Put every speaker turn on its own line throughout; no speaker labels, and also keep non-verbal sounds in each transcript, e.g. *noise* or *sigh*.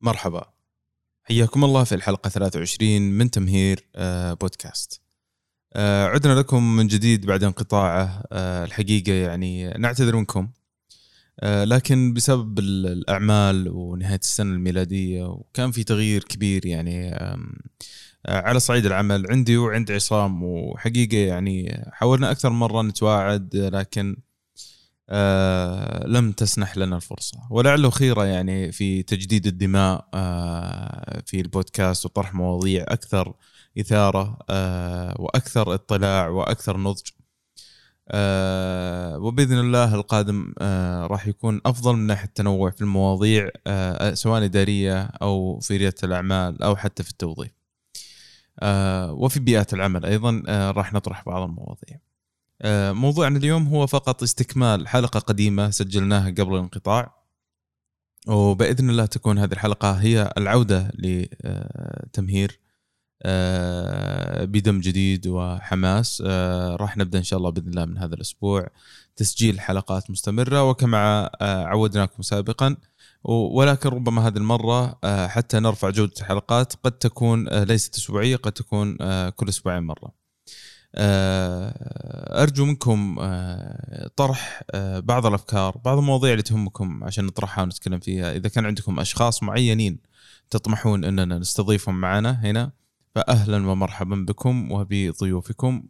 مرحبا. حياكم الله في الحلقة 23 من تمهير آه، بودكاست. آه، عدنا لكم من جديد بعد انقطاعه آه، الحقيقة يعني نعتذر منكم. لكن بسبب الأعمال ونهاية السنة الميلادية وكان في تغيير كبير يعني على صعيد العمل عندي وعند عصام. وحقيقة يعني حاولنا أكثر مرة نتواعد لكن آه لم تسنح لنا الفرصة. ولعله خيرة يعني في تجديد الدماء آه في البودكاست وطرح مواضيع أكثر إثارة آه وأكثر اطلاع وأكثر نضج. آه وبإذن الله القادم آه راح يكون أفضل من ناحية التنوع في المواضيع آه سواء إدارية أو في ريادة الأعمال أو حتى في التوظيف. آه وفي بيئات العمل أيضا آه راح نطرح بعض المواضيع. موضوعنا اليوم هو فقط استكمال حلقة قديمة سجلناها قبل الانقطاع وبإذن الله تكون هذه الحلقة هي العودة لتمهير آه، بدم جديد وحماس آه، راح نبدأ إن شاء الله بإذن الله من هذا الأسبوع تسجيل حلقات مستمرة وكما عودناكم سابقا ولكن ربما هذه المرة حتى نرفع جودة الحلقات قد تكون ليست أسبوعية قد تكون كل أسبوعين مرة. آه، أرجو منكم آه، طرح آه، بعض الأفكار بعض المواضيع اللي تهمكم عشان نطرحها ونتكلم فيها. إذا كان عندكم أشخاص معينين تطمحون أننا نستضيفهم معنا هنا فاهلا ومرحبا بكم وبضيوفكم.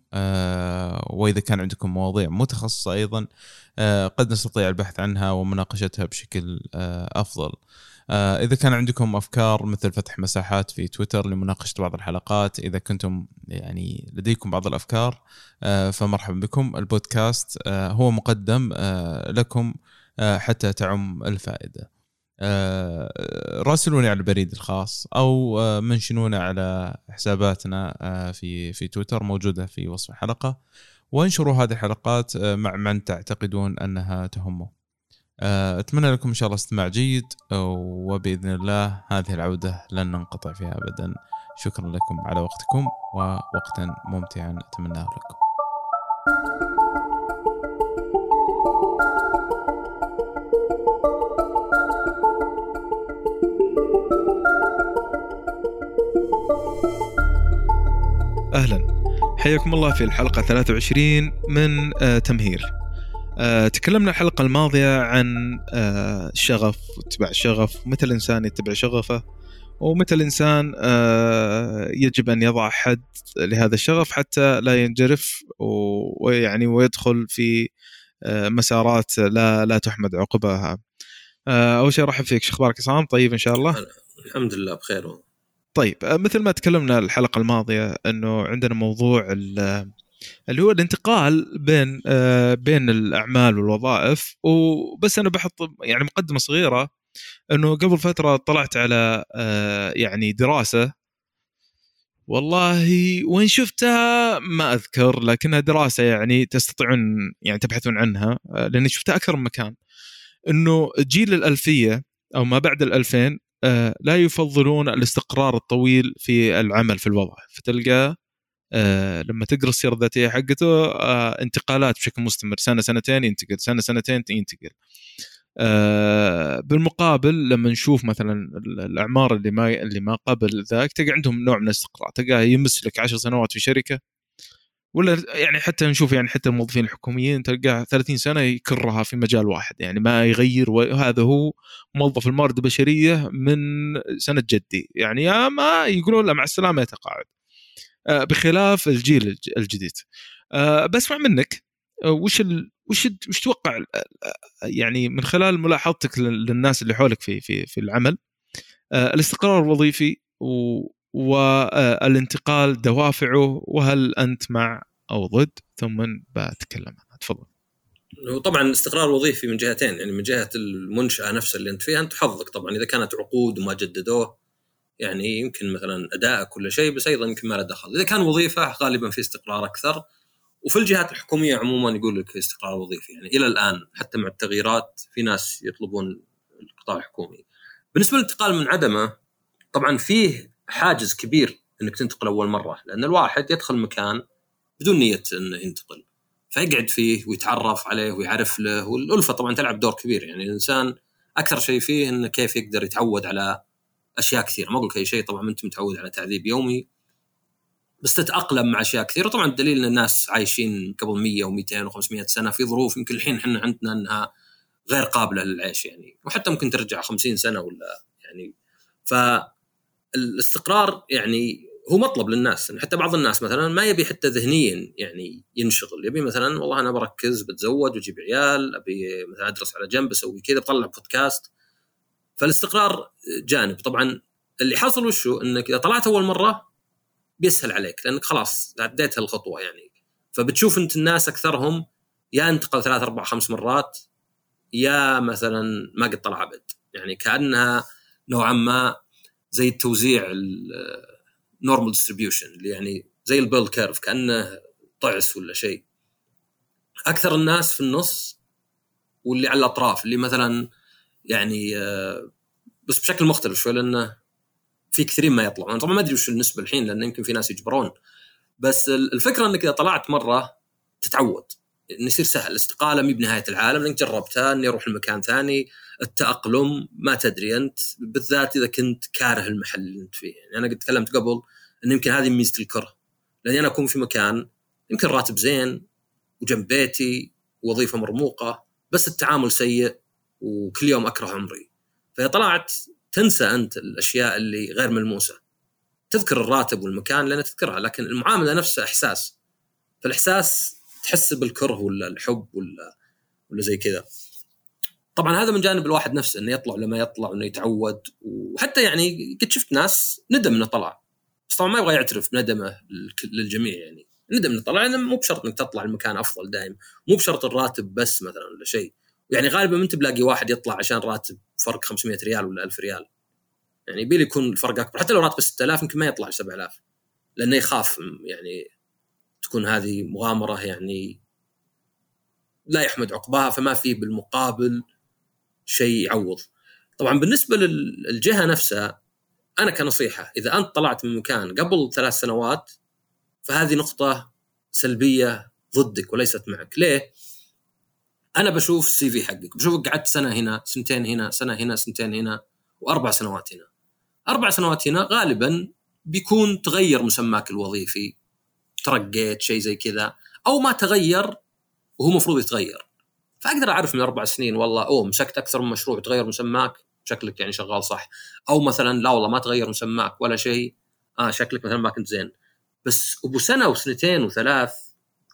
وإذا كان عندكم مواضيع متخصصة أيضا قد نستطيع البحث عنها ومناقشتها بشكل أفضل. آه، إذا كان عندكم أفكار مثل فتح مساحات في تويتر لمناقشة بعض الحلقات إذا كنتم يعني لديكم بعض الأفكار آه، فمرحبا بكم. البودكاست آه، هو مقدم لكم حتى تعم الفائدة. راسلوني على البريد الخاص أو منشنونا على حساباتنا في في تويتر موجودة في وصف الحلقة. وانشروا هذه الحلقات مع من تعتقدون أنها تهمه. آه، أتمنى لكم إن شاء الله استماع جيد وبإذن الله هذه العودة لن ننقطع فيها ابدا. شكرا لكم على وقتكم ووقتا ممتعا أتمناه لكم. أهلا. حياكم الله في الحلقة 23 من آه، تمهير. آه، تكلمنا الحلقة الماضية عن آه، الشغف واتباع الشغف ومتى الإنسان يتبع شغفه ومتى الإنسان آه، يجب أن يضع حد لهذا الشغف حتى لا ينجرف ويعني ويدخل في مسارات لا لا تحمد عقباها. أول شيء أرحب فيك. شو أخبارك عصام طيب إن شاء الله.
الحمد لله بخير
طيب مثل ما تكلمنا الحلقة الماضية أنه عندنا موضوع اللي هو الانتقال بين آه بين الأعمال والوظائف. وبس أنا بحط يعني مقدمة صغيرة إنه قبل فترة طلعت على آه يعني دراسة. والله وين شفتها ما أذكر لكنها دراسة يعني تستطيعون يعني تبحثون عنها آه لأني شفتها أكثر من مكان. إنه جيل الألفية أو ما بعد الألفين لا يفضلون الاستقرار الطويل في العمل في الوظائف. فتلقى لما تقرا السيره الذاتيه حقته آه انتقالات بشكل مستمر. سنة سنتين ينتقل سنة سنتين ينتقل. آه بالمقابل لما نشوف مثلا الأعمار اللي ما اللي ما قبل ذاك تلقى عندهم نوع من الاستقرار. تلقاه يمس لك 10 سنوات في شركة ولا يعني حتى نشوف يعني حتى الموظفين الحكوميين تلقاه 30 سنة يكرها في مجال واحد. يعني ما يغير وهذا هو موظف الموارد البشرية من سنة جدي. يعني يا ما يقولون له مع السلامة يتقاعد آه، بخلاف الجيل الجديد. آه، بسمع منك آه، وش ال... وش وش تتوقع يعني من خلال ملاحظتك للناس اللي حولك في في في العمل الاستقرار الوظيفي. والانتقال دوافعه وهل أنت مع أو ضد؟ ثم بتكلم عنها تفضل.
طبعا الاستقرار الوظيفي من جهتين يعني من جهة المنشأة نفسها اللي أنت فيها أنت حظك طبعا. إذا كانت عقود وما جددوه يعني يمكن مثلا ادائك كل شيء بس أيضا يمكن ما له دخل. إذا كان وظيفة غالبا في استقرار أكثر. وفي الجهات الحكومية عموما يقول لك استقرار وظيفي. يعني إلى الآن حتى مع التغييرات في ناس يطلبون القطاع الحكومي. بالنسبة للانتقال من عدمة طبعا فيه حاجز كبير إنك تنتقل أول مرة. لأن الواحد يدخل مكان بدون نية إنه ينتقل. فيقعد فيه ويتعرف عليه ويعرف له. والألفة طبعا تلعب دور كبير. يعني الإنسان أكثر شيء فيه إنه كيف يقدر يتعود على أشياء كثيرة. ما أقول لك أي شيء طبعا أنت متعود على تعذيب يومي بس تتأقلم مع أشياء كثيرة. طبعا الدليل إن الناس عايشين قبل 100 و200 و500 سنة في ظروف يمكن الحين إحنا عندنا إنها غير قابلة للعيش يعني. وحتى ممكن ترجع 50 سنة ولا يعني. فالاستقرار يعني هو مطلب للناس. يعني حتى بعض الناس مثلا ما يبي حتى ذهنيا يعني ينشغل. يبي مثلا والله أنا بركز بتزوج وأجيب عيال أبي مثلا أدرس على جنب أسوي كذا بطلع بودكاست فالاستقرار جانب. طبعا اللي حصل وشو؟ إنك إذا طلعت أول مرة بيسهل عليك لأنك خلاص عديت هالخطوه يعني. فبتشوف أنت الناس أكثرهم يا انتقل ثلاث أربع خمس مرات يا مثلا ما قد طلع ابد يعني كأنها نوعا ما زي التوزيع normal distribution اللي يعني زي ال bell curve كأنه طعس ولا شيء. أكثر الناس في النص واللي على الأطراف اللي مثلا يعني آه، بس بشكل مختلف شوي لأنه في كثيرين ما يطلعون. طبعا ما أدري وش النسبة الحين لأن يمكن في ناس يجبرون. بس الفكرة إنك إذا طلعت مرة تتعود إنه يصير سهل. الاستقالة مي بنهاية العالم لانك جربتها اني أروح لمكان ثاني التأقلم ما تدري أنت. بالذات إذا كنت كاره المحل اللي أنت فيه. يعني أنا قد تكلمت قبل إن يمكن هذه ميزة الكرة. لأني أنا أكون في مكان يمكن راتب زين وجنب بيتي وظيفه مرموقة بس التعامل سيء وكل يوم أكره عمري. فاذا طلعت تنسى أنت الأشياء اللي غير ملموسة. تذكر الراتب والمكان لأن تذكرها لكن المعاملة نفسها إحساس. فالإحساس تحس بالكره ولا الحب ولا ولا زي كذا. طبعا هذا من جانب الواحد نفسه إنه يطلع لما يطلع وانه يتعود. وحتى يعني قد شفت ناس ندم إنه طلع. بس طبعا ما يبغى يعترف بندمه للجميع يعني. ندم إنه طلع مو بشرط إنك تطلع المكان أفضل دائم مو بشرط الراتب بس مثلا ولا شيء. يعني غالبا ما أنت بلاقي واحد يطلع عشان راتب فرق 500 ريال ولا 1000 ريال. يعني يبي يكون الفرق أكبر. حتى لو راتبه 6000 يمكن ما يطلع 7000 لأنه يخاف يعني تكون هذه مغامرة يعني لا يحمد عقباها فما في بالمقابل شيء يعوض. طبعا بالنسبة للجهة نفسها أنا كنصيحة إذا أنت طلعت من مكان قبل ثلاث سنوات فهذه نقطة سلبية ضدك وليست معك. ليه؟ أنا بشوف السي في حقك. بشوفك قعدت سنة هنا سنتين هنا سنة هنا سنتين هنا وأربع سنوات هنا. أربع سنوات هنا غالبا بيكون تغير مسماك الوظيفي. ترقيت شيء زي كذا. أو ما تغير وهو المفروض يتغير. فأقدر أعرف من أربع سنين والله أوه مسكت أكثر من مشروع تغير مسماك. شكلك يعني شغال صح. أو مثلا لا والله ما تغير مسماك ولا شيء. آه شكلك مثلا ما كنت زين. بس أبو سنة وسنتين وثلاث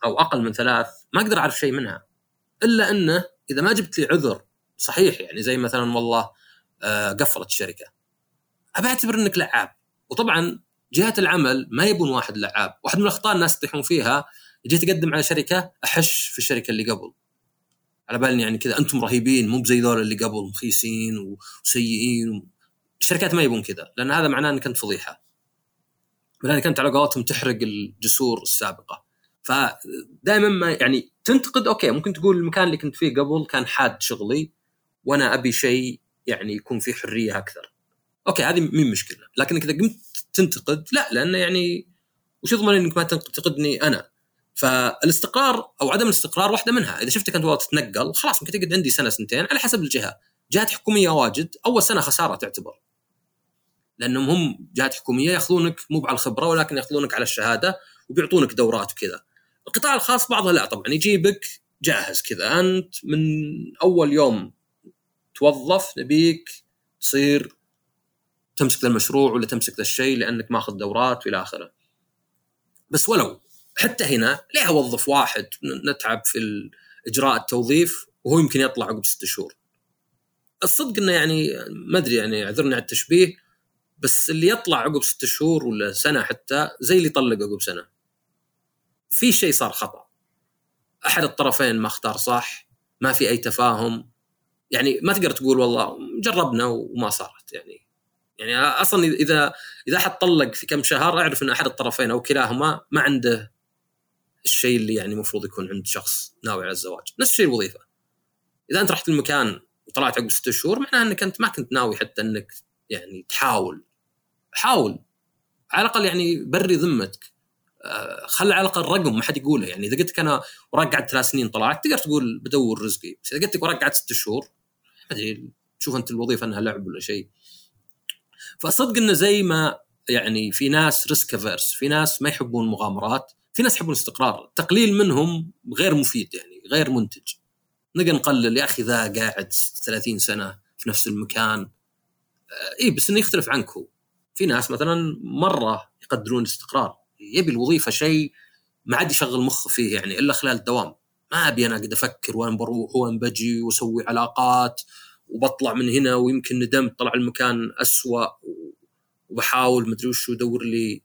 أو أقل من ثلاث ما أقدر أعرف شيء منها. إلا أنه إذا ما جبت لي عذر صحيح يعني زي مثلا والله آه قفلت الشركة. أبى أعتبر إنك لعاب. وطبعا جهة العمل ما يبون واحد لعاب. واحد من الأخطاء الناس يطيحون فيها. جيت اقدم على شركة أحش في الشركة اللي قبل. على بالي يعني كذا أنتم رهيبين مو بزي ذول اللي قبل مخيسين وسيئين. الشركات ما يبون كذا لأن هذا معناه إنك أنت فضيحة. لانك أنت على قولتهم تحرق الجسور السابقة. فدائما ما يعني تنتقد okay ممكن تقول المكان اللي كنت فيه قبل كان حاد شغلي وأنا أبي شيء يعني يكون فيه حرية أكثر. okay هذه مين مشكلة؟ لكن إذا قمت تنتقد لا لأنه يعني وش يضمن إنك ما تنتقدني أنا؟ فالاستقرار أو عدم الاستقرار واحدة منها. إذا شفتك انت والله تتنقل خلاص ممكن تقعد عندي سنة سنتين على حسب الجهة. جهات حكومية واجد أول سنة خسارة تعتبر. لأنهم هم جهات حكومية ياخذونك مو على الخبرة ولكن ياخذونك على الشهادة وبيعطونك دورات وكذا. القطاع الخاص بعضها لا طبعا يجيبك جاهز كذا. أنت من أول يوم توظف نبيك تصير تمسك المشروع ولا تمسك ذا الشيء لأنك ماخذ دورات وإلى آخره. بس ولو حتى هنا ليه أوظف واحد نتعب في إجراء التوظيف وهو يمكن يطلع عقب ست شهور؟ الصدق إنه يعني ما أدري يعني اعذرني على التشبيه بس اللي يطلع عقب ست شهور ولا سنة حتى زي اللي يطلق عقب سنة. في شيء صار خطأ. أحد الطرفين ما اختار صح ما في أي تفاهم. يعني ما تقدر تقول والله جربنا وما صارت يعني. يعني أصلا إذا إذا أحد طلق في كم شهر أعرف إن أحد الطرفين أو كلاهما ما عنده الشيء اللي يعني المفروض يكون عند شخص ناوي على الزواج. نفس الشيء الوظيفة. إذا أنت رحت المكان وطلعت عقب ست شهور معناه إنك أنت ما كنت ناوي حتى إنك يعني تحاول. حاول. على الأقل يعني بري ذمتك. آه، خلي على الأقل رقم ما حد يقوله. يعني إذا قلت لك أنا وراك قعدت ثلاث سنين طلعت تقدر تقول بدور رزقي. بس إذا قلت لك وراك قعدت ست شهور ما أدري تشوف أنت الوظيفة إنها لعب ولا شيء. فصدق إنه زي ما يعني في ناس risk averse في ناس ما يحبون المغامرات في ناس يحبون الاستقرار التقليل منهم غير مفيد يعني غير منتج. نقدر نقلل يا أخي ذا قاعد 30 سنة في نفس المكان. اي بس إنه يختلف عنك هو. في ناس مثلا مرة يقدرون الاستقرار. يبي الوظيفة شيء ما عاد يشغل مخه فيه يعني إلا خلال الدوام. ما أبي أنا اقعد أفكر وين بروح وين بجي وأسوي علاقات وبطلع من هنا ويمكن ندمت طلع المكان أسوأ وبحاول مدري وش ادور لي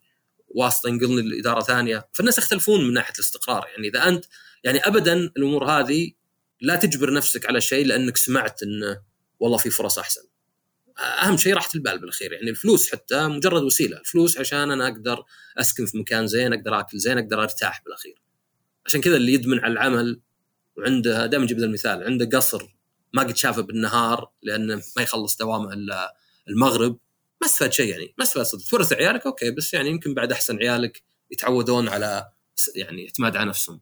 واسطة ينقلني لإدارة ثانية. فالناس يختلفون من ناحية الاستقرار. يعني إذا أنت يعني ابدا الأمور هذه لا تجبر نفسك على شيء لأنك سمعت انه والله في فرص أحسن. أهم شيء راحة البال بالأخير يعني الفلوس حتى مجرد وسيلة الفلوس عشان أنا أقدر أسكن في مكان زين أقدر آكل زين أقدر أرتاح بالأخير. عشان كذا اللي يدمن على العمل وعنده دائما نجيب المثال عنده قصر ما قد شافه بالنهار لأنه ما يخلص دوامه إلا المغرب ما استفاد شيء يعني ما استفاد صدق. تورث عيالك أوكي بس يعني يمكن بعد أحسن عيالك يتعودون على يعني اعتماد على نفسهم.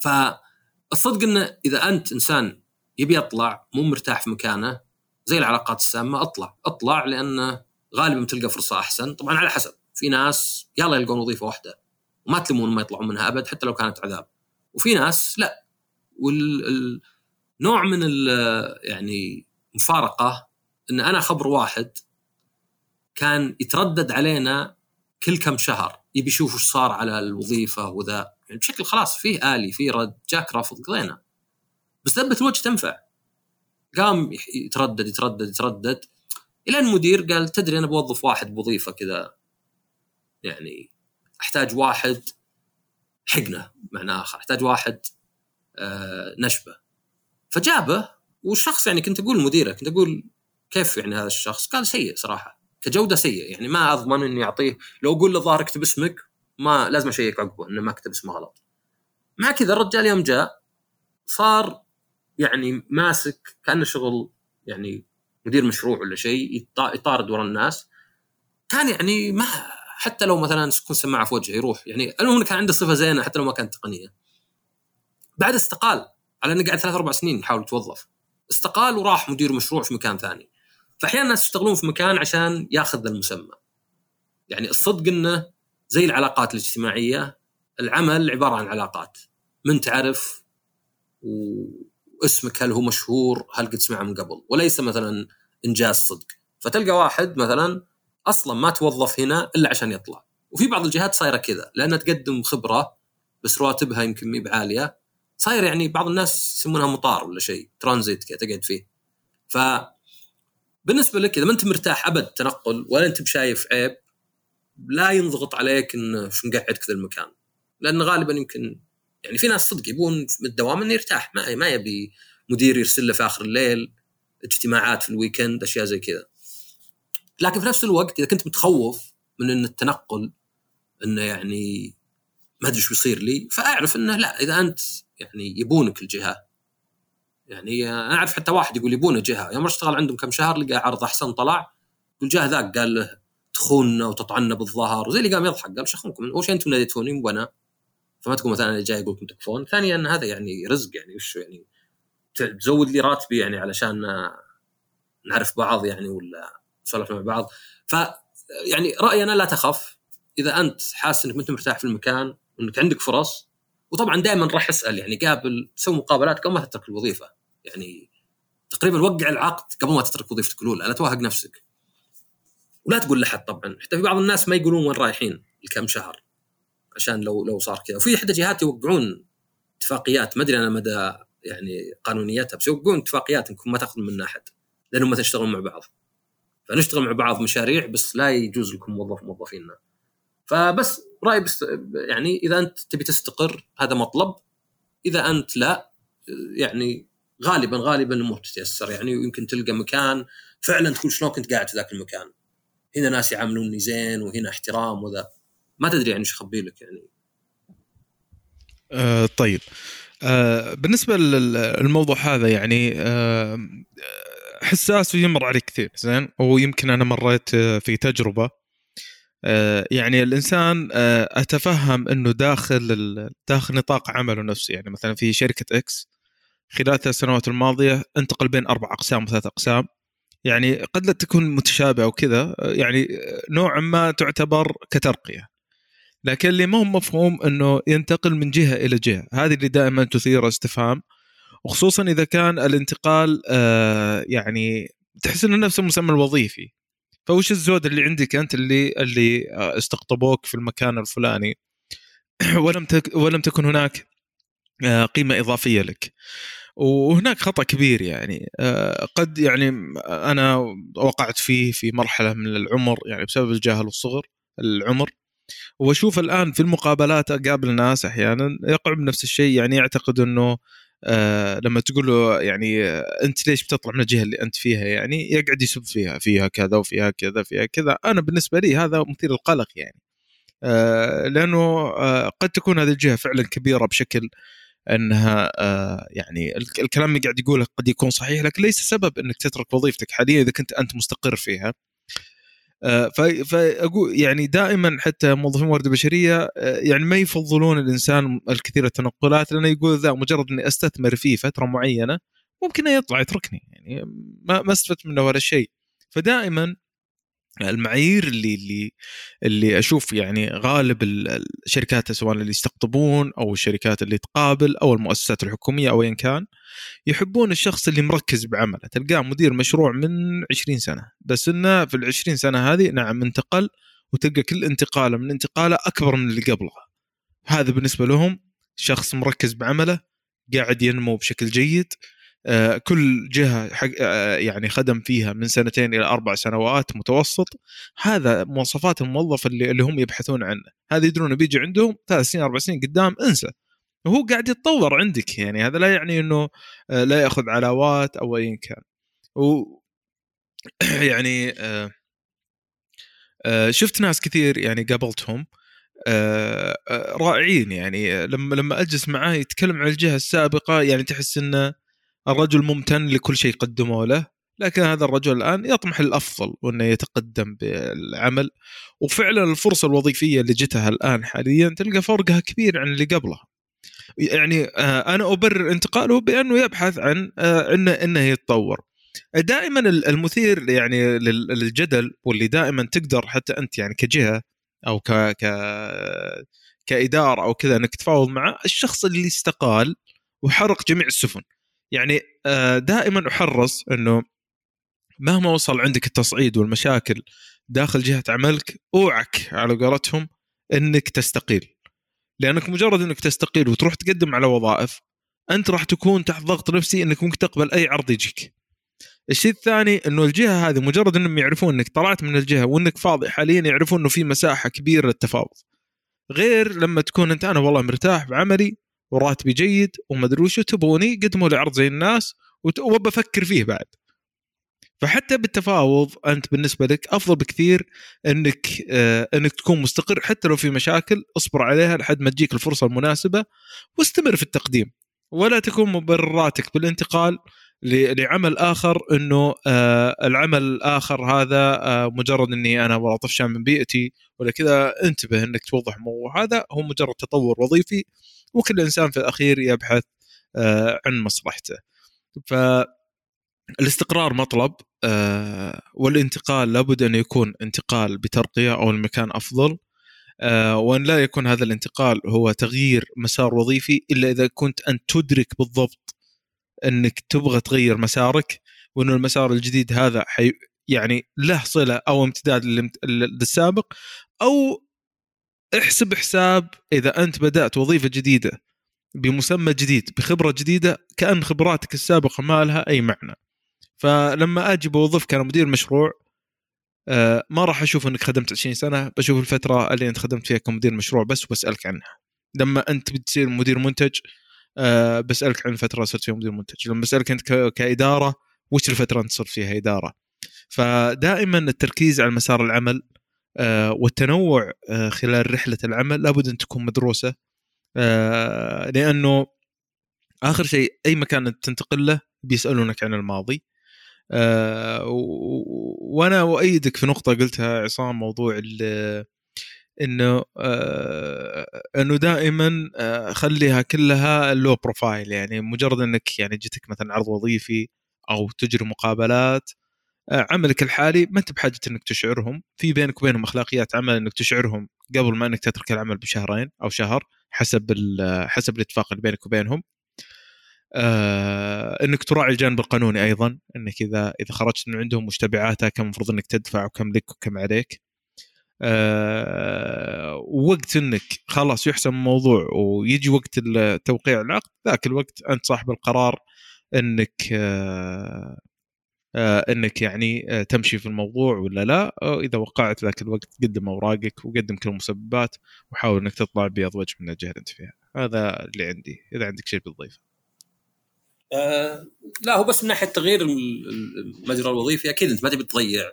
فالصدق إنه إذا أنت إنسان يبي يطلع مو مرتاح في مكانه زي العلاقات السامة اطلع اطلع لأنه غالبا تلقى فرصة أحسن. طبعا على حسب في ناس يلا يلقون وظيفة واحدة وما تلمون ما يطلعون منها أبد حتى لو كانت عذاب وفي ناس لا. والنوع من يعني مفارقة إن أنا خبر واحد كان يتردد علينا كل كم شهر يبي يشوف وش صار على الوظيفة وذا يعني بشكل خلاص فيه آلي فيه رد جاك رفض قضينا. بس ثبت الوجه تنفع. قام يتردد يتردد يتردد إلى المدير قال تدري أنا بوظف واحد بوظيفة كذا يعني أحتاج واحد حقنة معنى آخر أحتاج واحد آه نشبة فجابه والشخص يعني كنت أقول لمديره كنت أقول كيف يعني هذا الشخص؟ قال سيء صراحة كجودة سيء يعني ما أضمن إني أعطيه لو أقول له ظاهر اكتب اسمك ما لازم أشيك عقبه إنه ما كتب اسمه غلط. مع كذا الرجال يوم جاء صار يعني ماسك كأنه شغل يعني مدير مشروع ولا شيء يطارد ورا الناس. كان يعني ما حتى لو مثلا تكون سماعة في وجهه يروح. يعني المهم كان عنده صفة زينة حتى لو ما كانت تقنية. بعد استقال على إنه قاعد ثلاث أربع سنين يحاول يتوظف. استقال وراح مدير مشروع في مكان ثاني. فاحيانا الناس يشتغلون في مكان عشان ياخذ المسمى. يعني الصدق إنه زي العلاقات الاجتماعية العمل عبارة عن علاقات. من تعرف واسمك هل هو مشهور هل قد سمعه من قبل؟ وليس مثلا إنجاز صدق. فتلقى واحد مثلا أصلا ما توظف هنا إلا عشان يطلع. وفي بعض الجهات صايرة كذا لأنها تقدم خبرة بس رواتبها يمكن مي بعالية. صاير يعني بعض الناس يسمونها مطار ولا شيء ترانزيت كذا تقعد فيه. ف بالنسبة لك إذا ما أنت مرتاح أبد تنقل ولا أنت بشايف عيب لا ينضغط عليك إنه شو مقعدك في المكان. لأن غالبا يمكن يعني في ناس صدق يبون من الدوام إنه يرتاح. ما ما يبي مدير يرسل له في آخر الليل اجتماعات في ال weekend أشياء زي كذا. لكن في نفس الوقت إذا كنت متخوف من إن التنقل إنه يعني ما أدري إيش بيصير لي فأعرف إنه لا إذا أنت يعني يبونك الجهة. يعني أنا أعرف حتى واحد يقول يبونه جهه يوم اشتغل عندهم كم شهر لقى عرض أحسن طلع. يقول جاه ذاك قال له تخوننا وتطعنا بالظهر وزي اللي قام يضحك قال شخونكم أول شيء أنتم ناديتوني مو أنا فما تقول مثلا جاي أقول لكم تكفون. ثانيا إن هذا يعني رزق يعني وش يعني تزود لي راتبي يعني علشان نعرف بعض يعني ولا نسولف مع بعض. ف يعني رأيي أنا لا تخف إذا أنت حاسس إنك أنت مرتاح في المكان وإنك عندك فرص وطبعا دائما راح أسأل يعني قابل تسوي مقابلات قبل ما تترك الوظيفة. يعني تقريبا وقع العقد قبل ما تترك وظيفتك الأولى. لا توهق نفسك. ولا تقول لأحد طبعا. حتى في بعض الناس ما يقولون وين رايحين لكم شهر. عشان لو لو صار كذا. وفي احدى جهات يوقعون اتفاقيات ما أدري أنا مدى يعني قانونيتها بس يوقعون اتفاقيات انكم ما تاخذون من أحد لأنهم ما تشتغلون مع بعض. فنشتغل مع بعض مشاريع بس لا يجوز لكم موظف موظفيننا. فبس رأيي بس يعني إذا أنت تبي تستقر هذا مطلب. إذا أنت لا يعني غالبا غالبا الأمور تتيسر. يعني ويمكن تلقى مكان فعلا تقول شلون كنت قاعد في ذاك المكان؟ هنا ناس يعاملوني زين وهنا احترام وذا. ما تدري يعني إيش اخبي لك يعني.
آه طيب. آه بالنسبة للموضوع هذا يعني آه حساس ويمر علي كثير زين؟ ويمكن أنا مريت في تجربة. آه، يعني الإنسان آه، أتفهم إنه داخل داخل نطاق عمله نفسه. يعني مثلا في شركة إكس خلال الثلاث سنوات الماضية انتقل بين أربع أقسام وثلاث أقسام. يعني قد لا تكون متشابهة وكذا يعني نوعا ما تعتبر كترقية. لكن اللي ما هو مفهوم إنه ينتقل من جهة إلى جهة. هذه اللي دائما تثير استفهام. وخصوصا إذا كان الانتقال آه يعني تحس إنه نفس المسمى الوظيفي. فوش الزود اللي عندك أنت اللي اللي استقطبوك في المكان الفلاني؟ *clears throat* ولم تك ولم تكن هناك آه، قيمة إضافية لك. وهناك خطأ كبير يعني. آه، قد يعني أنا وقعت فيه في مرحلة من العمر يعني بسبب الجهل والصغر العمر. وأشوف الآن في المقابلات أقابل ناس أحيانا يقعوا بنفس الشيء يعني يعتقد إنه آه لما تقول له يعني أنت ليش بتطلع من الجهة اللي أنت فيها؟ يعني يقعد يسب فيها فيها كذا وفيها كذا فيها كذا. أنا بالنسبة لي هذا مثير القلق يعني. آه لأنه آه قد تكون هذه الجهة فعلا كبيرة بشكل أنها آه يعني الكلام اللي قاعد يقوله قد يكون صحيح لكن ليس سبب إنك تترك وظيفتك حاليا إذا كنت أنت مستقر فيها. آه، فأقول يعني دائما حتى موظفين الموارد البشريه آه، يعني ما يفضلون الإنسان الكثير التنقلات لأنه يقول ذا مجرد إني أستثمر فيه فترة معينة ممكن يطلع يتركني يعني ما ما استفدت منه ولا شيء. فدائما المعايير اللي اللي اللي أشوف يعني غالب الشركات سواء اللي يستقطبون أو الشركات اللي تقابل أو المؤسسات الحكومية أو ايا كان يحبون الشخص اللي مركز بعمله. تلقاه مدير مشروع من 20 سنة. بس إنه في ال 20 سنة هذه نعم انتقل وتلقى كل انتقاله من انتقاله أكبر من اللي قبله. هذا بالنسبة لهم شخص مركز بعمله قاعد ينمو بشكل جيد كل جهة حق آه، يعني خدم فيها من سنتين إلى أربع سنوات متوسط هذا مواصفات الموظف اللي, اللي هم يبحثون عنه. هذا يدرون بيجي عندهم ثلاث سنين أربع سنين قدام انسى. وهو قاعد يتطور عندك يعني هذا لا يعني إنه آه، لا يأخذ علاوات أو ايا كان و *clears throat* يعني شفت ناس كثير يعني قابلتهم رائعين يعني. لما لما أجلس معاه يتكلم عن الجهة السابقة يعني تحس إنه الرجل ممتن لكل شيء قدموه له لكن هذا الرجل الآن يطمح للأفضل وأنه يتقدم بالعمل. وفعلا الفرصة الوظيفية اللي جتها الآن حاليا تلقى فرقها كبير عن اللي قبلها. يعني آه، أنا أبرر انتقاله بأنه يبحث عن آه، إنه إنه يتطور. دائما المثير يعني للجدل واللي دائما تقدر حتى أنت يعني كجهة أو ك ك كإدارة أو كذا إنك تفاوض معه الشخص اللي استقال وحرق جميع السفن. يعني آه، دائما أحرص إنه مهما وصل عندك التصعيد والمشاكل داخل جهة عملك أوعك على قولتهم إنك تستقيل. لأنك مجرد إنك تستقيل وتروح تقدم على وظائف أنت راح تكون تحت ضغط نفسي إنك ممكن تقبل أي عرض يجيك. الشيء الثاني إنه الجهة هذه مجرد إنهم يعرفون إنك طلعت من الجهة وإنك فاضي حاليا يعرفون إنه في مساحة كبيرة للتفاوض. غير لما تكون أنت أنا والله مرتاح بعملي وراتبي جيد وما أدري وشو تبوني قدموا لي عرض زي الناس وبفكر فيه بعد. فحتى بالتفاوض أنت بالنسبة لك أفضل بكثير إنك آه إنك تكون مستقر حتى لو في مشاكل اصبر عليها لحد ما تجيك الفرصة المناسبة واستمر في التقديم. ولا تكون مبرراتك بالانتقال لعمل آخر إنه آه العمل الآخر هذا آه مجرد إني أنا والله طفشان من بيئتي ولا كذا انتبه إنك توضح الموضوع. هذا هو مجرد تطور وظيفي وكل إنسان في الأخير يبحث آه عن مصلحته. ف الاستقرار مطلب آه والانتقال لابد أن يكون انتقال بترقية أو المكان أفضل آه وأن لا يكون هذا الانتقال هو تغيير مسار وظيفي إلا إذا كنت انت تدرك بالضبط أنك تبغى تغير مسارك وانه المسار الجديد هذا حي يعني له صلة أو امتداد للسابق أو احسب حساب إذا أنت بدأت وظيفة جديدة بمسمى جديد بخبرة جديدة كأن خبراتك السابقة ما لها أي معنى. فلما أجي بوظفك أنا مدير مشروع آه، ما راح أشوف إنك خدمت 20 سنة بشوف الفترة اللي أنت خدمت فيها كمدير مشروع بس وبسالك عنها. لما أنت بتصير مدير منتج أه بسألك عن الفترة صرت فيها مدير منتج. لما بسألك أنت كإدارة وش الفترة أنت صرت فيها إدارة؟ فدائما التركيز على مسار العمل والتنوع أه خلال رحلة العمل لابد أن تكون مدروسة. أه لأنه آخر شيء أي مكان تنتقل له بيسألونك عن الماضي. وأنا أؤيدك في نقطة قلتها عصام موضوع إنه آه إنه دائما آه خليها كلها لو بروفايل يعني مجرد إنك يعني جتك مثلا عرض وظيفي أو تجري مقابلات آه، عملك الحالي ما انت بحاجة انك تشعرهم. في بينك وبينهم أخلاقيات عمل انك تشعرهم قبل ما انك تترك العمل بشهرين أو شهر حسب حسب الاتفاق اللي بينك وبينهم. آه انك تراعي الجانب القانوني أيضا انك إذا إذا خرجت من عندهم مشتبعاتها كم المفروض انك تدفع وكم لك وكم عليك. آه وقت انك خلاص يحسم الموضوع ويجي وقت توقيع العقد ذاك الوقت أنت صاحب القرار انك آه آه إنك يعني آه تمشي في الموضوع ولا لا إذا وقعت ذاك الوقت قدم أوراقك وقدم كل المسببات وحاول إنك تطلع بيض وجه من الجهه اللي أنت فيها. هذا اللي عندي. إذا عندك شيء بتضيفه
آه لا هو بس من ناحية تغيير المجرى الوظيفي أكيد أنت ما تبي تضيع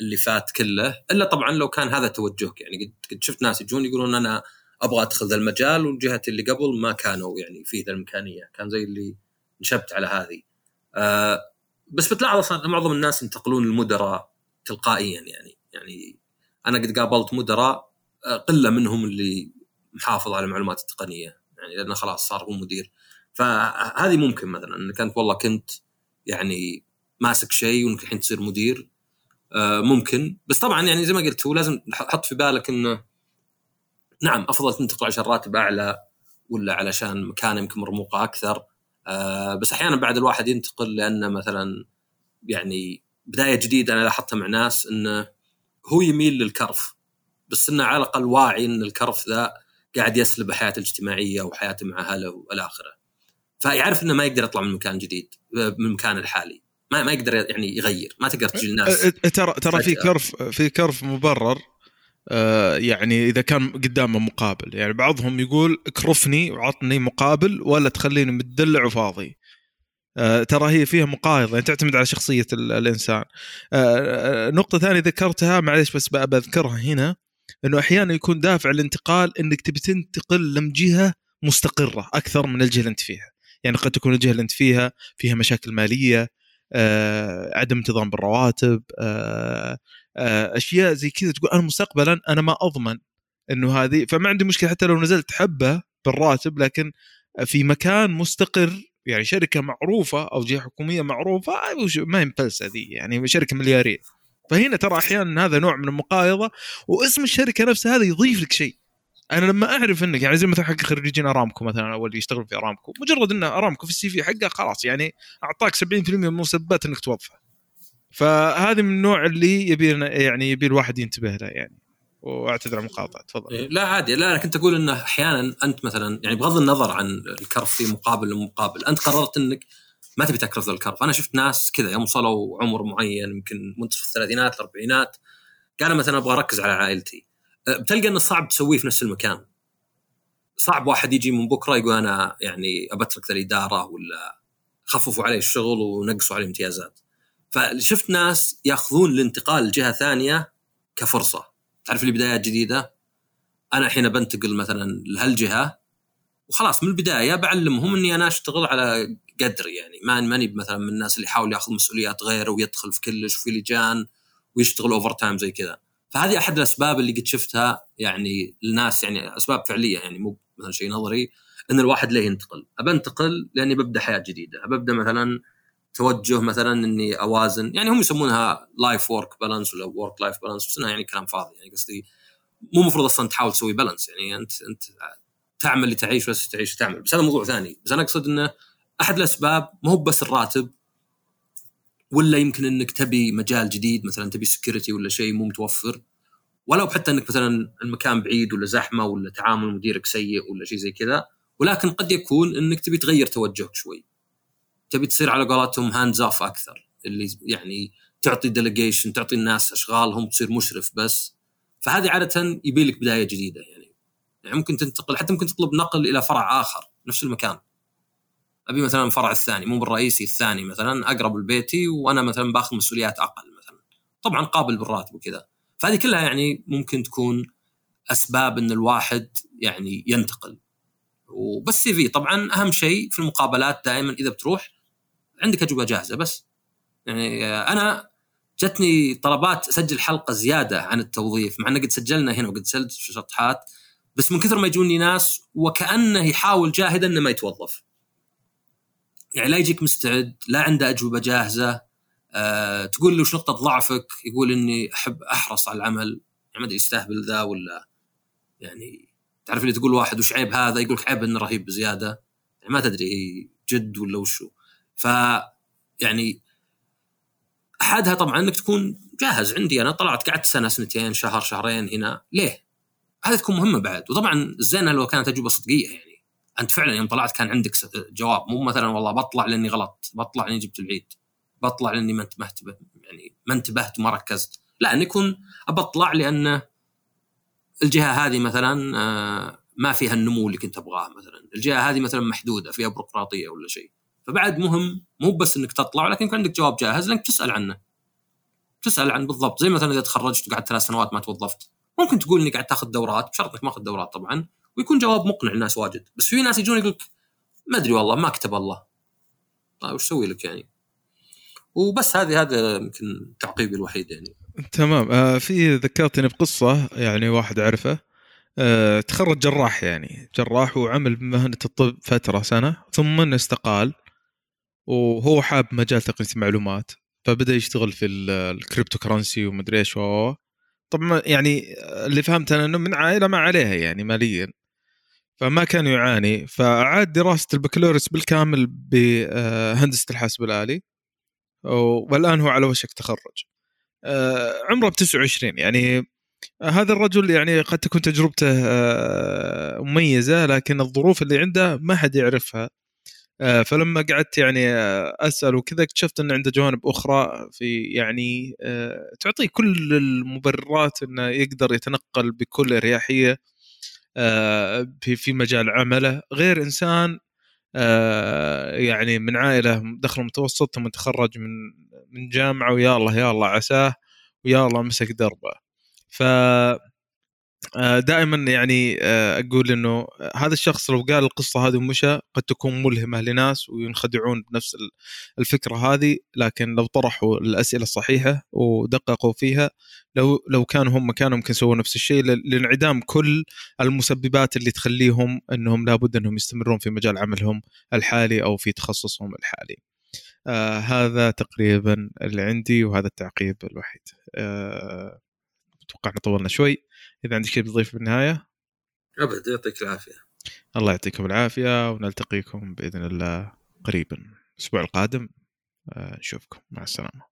اللي فات كله إلا طبعا لو كان هذا توجهك. يعني قد شفت ناس يجون يقولون أنا أبغى أدخل ذا المجال والجهه اللي قبل ما كانوا يعني في ذا الامكانيه كان زي اللي نشبت على هذه. آه بس بتلاحظ أصلا معظم الناس ينتقلون المدراء تلقائيا يعني. يعني أنا قد قابلت مدراء آه، قلة منهم اللي محافظ على المعلومات التقنية يعني لأنه خلاص صار هو مدير. فهذه ممكن مثلا انك انت والله كنت يعني ماسك شيء وانك الحين تصير مدير آه، ممكن. بس طبعا يعني زي ما قلت هو لازم تحط في بالك إنه نعم أفضل تنتقل عشان راتب أعلى ولا علشان مكانه يمكن مرموقة أكثر. آه، بس أحيانا بعد الواحد ينتقل لأنه مثلا يعني بداية جديدة أنا لاحظتها مع ناس إنه هو يميل للكرف بس إنه على الأقل واعي إن الكرف ذا قاعد يسلب حياته الاجتماعية وحياته مع أهله وإلى آخره. فيعرف إنه ما يقدر يطلع من مكان جديد من المكان الحالي. ما ما يقدر يعني يغير ما تقدر تجي الناس
ترى ترى في كرف في كرف مبرر. آه يعني إذا كان قدامه مقابل. يعني بعضهم يقول اكرفني وعطني مقابل ولا تخليني متدلع وفاضي. آه ترى هي فيها مقايضة يعني تعتمد على شخصية الإنسان. آه نقطة ثانية ذكرتها معليش بس بذكرها هنا إنه أحيانا يكون دافع الانتقال إنك تبي تنتقل لم جهه مستقرة أكثر من الجهه اللي أنت فيها. يعني قد تكون الجهه اللي أنت فيها فيها مشاكل مالية آه، عدم انتظام بالرواتب آه، آه، أشياء زي كذا تقول أنا مستقبلا أنا ما أضمن إنه هذه فما عندي مشكلة حتى لو نزلت حبة بالراتب لكن في مكان مستقر يعني شركة معروفة أو جهة حكومية معروفة ما هي مفلسه ذي يعني شركة ملياريه فهنا ترى أحيانا هذا نوع من المقايضة واسم الشركة نفسها هذا يضيف لك شيء. أنا لما أعرف إنك يعني زي مثلا حق خريجين ارامكو مثلا أو اللي يشتغل في ارامكو مجرد ان ارامكو في السي في حقه خلاص يعني أعطاك 70% من المسبات إنك توظفه. فهذه من النوع اللي يبي يعني يبي الواحد ينتبه له يعني. وأعتذر عن المقاطعة تفضل.
إيه، لا عادي لا أنا كنت أقول إنه أحيانا أنت مثلا يعني بغض النظر عن الكرف في مقابل لمقابل أنت قررت إنك ما تبي تكرف الكرف. أنا شفت ناس كذا يوم وصلوا عمر معين يمكن منتصف الثلاثينات الأربعينات قالوا مثلا أبغى أركز على عائلتي. بتلقى إنه صعب تسويه في نفس المكان. صعب واحد يجي من بكرة يقول أنا يعني أبترك الإدارة ولا خففوا علي الشغل ونقصوا علي امتيازات. فشفت ناس يأخذون الانتقال لجهة ثانية كفرصة. تعرف لي بدايات جديدة؟ أنا الحين بنتقل مثلا لهالجهة وخلاص من البداية بعلمهم إني أنا أشتغل على قدري يعني. ما ماني مثلا من الناس اللي يحاول يأخذ مسؤوليات غيره ويدخل في كلش وفي لجان ويشتغل overtime زي كذا. فهذه أحد الأسباب اللي قد شفتها يعني الناس يعني أسباب فعلية يعني مو مثلا شيء نظري إن الواحد ليه ينتقل. أبى أنتقل لأني ببدأ حياة جديدة. ببدا مثلا توجه مثلا إني أوازن. يعني هم يسمونها life work balance ولا work life balance بس يعني كلام فاضي. يعني قصدي مو المفروض أصلا تحاول تسوي balance يعني أنت أنت تعمل لتعيش بس تعيش تعمل بس هذا موضوع ثاني. بس أنا أقصد إنه أحد الأسباب ما هو بس الراتب. ولا يمكن إنك تبي مجال جديد مثلا تبي security ولا شيء مو متوفر ولو حتى إنك مثلا المكان بعيد ولا زحمة ولا تعامل مديرك سيء ولا شيء زي كذا ولكن قد يكون إنك تبي تغير توجهك شوي. تبي تصير على قولتهم hands off أكثر اللي يعني تعطي delegation تعطي الناس أشغالهم تصير مشرف بس. فهذه عادة يبي لك بداية جديدة يعني. يعني ممكن تنتقل حتى ممكن تطلب نقل إلى فرع آخر نفس المكان. أبي مثلا الفرع الثاني مو بالرئيسي الثاني مثلا أقرب لبيتي وأنا مثلا باخذ مسؤوليات أقل مثلا. طبعا قابل بالراتب وكذا. فهذه كلها يعني ممكن تكون أسباب إن الواحد يعني ينتقل. وبس CV. طبعا أهم شيء في المقابلات دائما إذا بتروح عندك أجوبة جاهزة بس. يعني أنا جتني طلبات أسجل حلقة زيادة عن التوظيف مع إنه قد سجلنا هنا وقد سجلت في شطحات بس من كثر ما يجوني ناس وكأنه يحاول جاهدا إنه ما يتوظف. يعني لا يجيك مستعد لا عنده أجوبة جاهزة. أه تقول له وش نقطة ضعفك؟ يقول إني أحب أحرص على العمل. يعني ما يستهبل ذا ولا يعني تعرف اللي تقول واحد وش عيب هذا؟ يقول لك عيب إنه رهيب بزيادة. يعني ما تدري هي جد ولا وشو. ف يعني احدها طبعا إنك تكون جاهز. عندي أنا طلعت قعدت سنة سنتين شهر شهرين هنا. ليه؟ هذه تكون مهمة بعد. وطبعا الزين لو كانت تجربه صدقية يعني. أنت فعلا يوم طلعت كان عندك جواب. مو مثلا والله بطلع لأني غلط بطلع لأني جبت العيد بطلع لأني ما انتبهت يعني ما انتبهت وما ركزت. لا اني يكون بطلع لأن الجهة هذه مثلا آه، ما فيها النمو اللي كنت أبغاه مثلا. الجهة هذه مثلا محدودة فيها بيروقراطيه ولا شيء. فبعد مهم مو بس إنك تطلع ولكن يكون عندك جواب جاهز لأنك تسأل عنه. تسأل عن بالضبط. زي مثلا إذا تخرجت وقعدت ثلاث سنوات ما توظفت. ممكن تقول إنك قاعد تاخذ دورات بشرط إنك ما أخذ دورات طبعا. ويكون جواب مقنع الناس واجد. بس في ناس يجون يقول ما أدري والله ما كتب الله. طيب وش أسوي لك يعني؟ وبس هذه هذا يمكن تعقيبي الوحيد يعني.
تمام. آه في ذكرتني بقصة يعني واحد أعرفه. آه تخرج جراح يعني. جراح وعمل بمهنه الطب فترة سنة ثم استقال وهو حاب مجال تقنية المعلومات. فبدأ يشتغل في ال cryptocurrency ومدري إيش طبعا يعني اللي فهمت أنا إنه من عائلة ما عليها يعني ماليا. فما كان يعاني. فأعاد دراسة البكالوريوس بالكامل بهندسه الحاسب الآلي. والآن هو على وشك تخرج. آه، عمره ب 29 يعني هذا الرجل يعني قد تكون تجربته آه، مميزة لكن الظروف اللي عنده ما حد يعرفها. آه، فلما قعدت يعني أسأل وكذا اكتشفت إن عنده جوانب أخرى في يعني تعطيه كل المبررات إنه يقدر يتنقل بكل أريحية. في مجال عمله. غير إنسان يعني من عائلة دخل متوسط ثم تخرج من من جامعة ويا الله يا الله عساه ويا الله مسك دربه. ف آه، دائما يعني آه، أقول إنه هذا الشخص لو قال القصة هذه ومشى قد تكون ملهمه لناس وينخدعون بنفس الفكرة هذه. لكن لو طرحوا الأسئلة الصحيحة ودققوا فيها لو لو كانوا هم مكانهم ممكن يسوون نفس الشيء لانعدام كل المسببات اللي تخليهم إنهم لابد إنهم يستمرون في مجال عملهم الحالي أو في تخصصهم الحالي. آه هذا تقريبا اللي عندي وهذا التعقيب الوحيد. آه أتوقع طولنا شوي. إذا عندك شيء تضيف بالنهاية؟
أبد يعطيك العافية.
الله يعطيكم العافية ونلتقيكم بإذن الله قريبا. الأسبوع القادم آه نشوفكم. مع السلامة.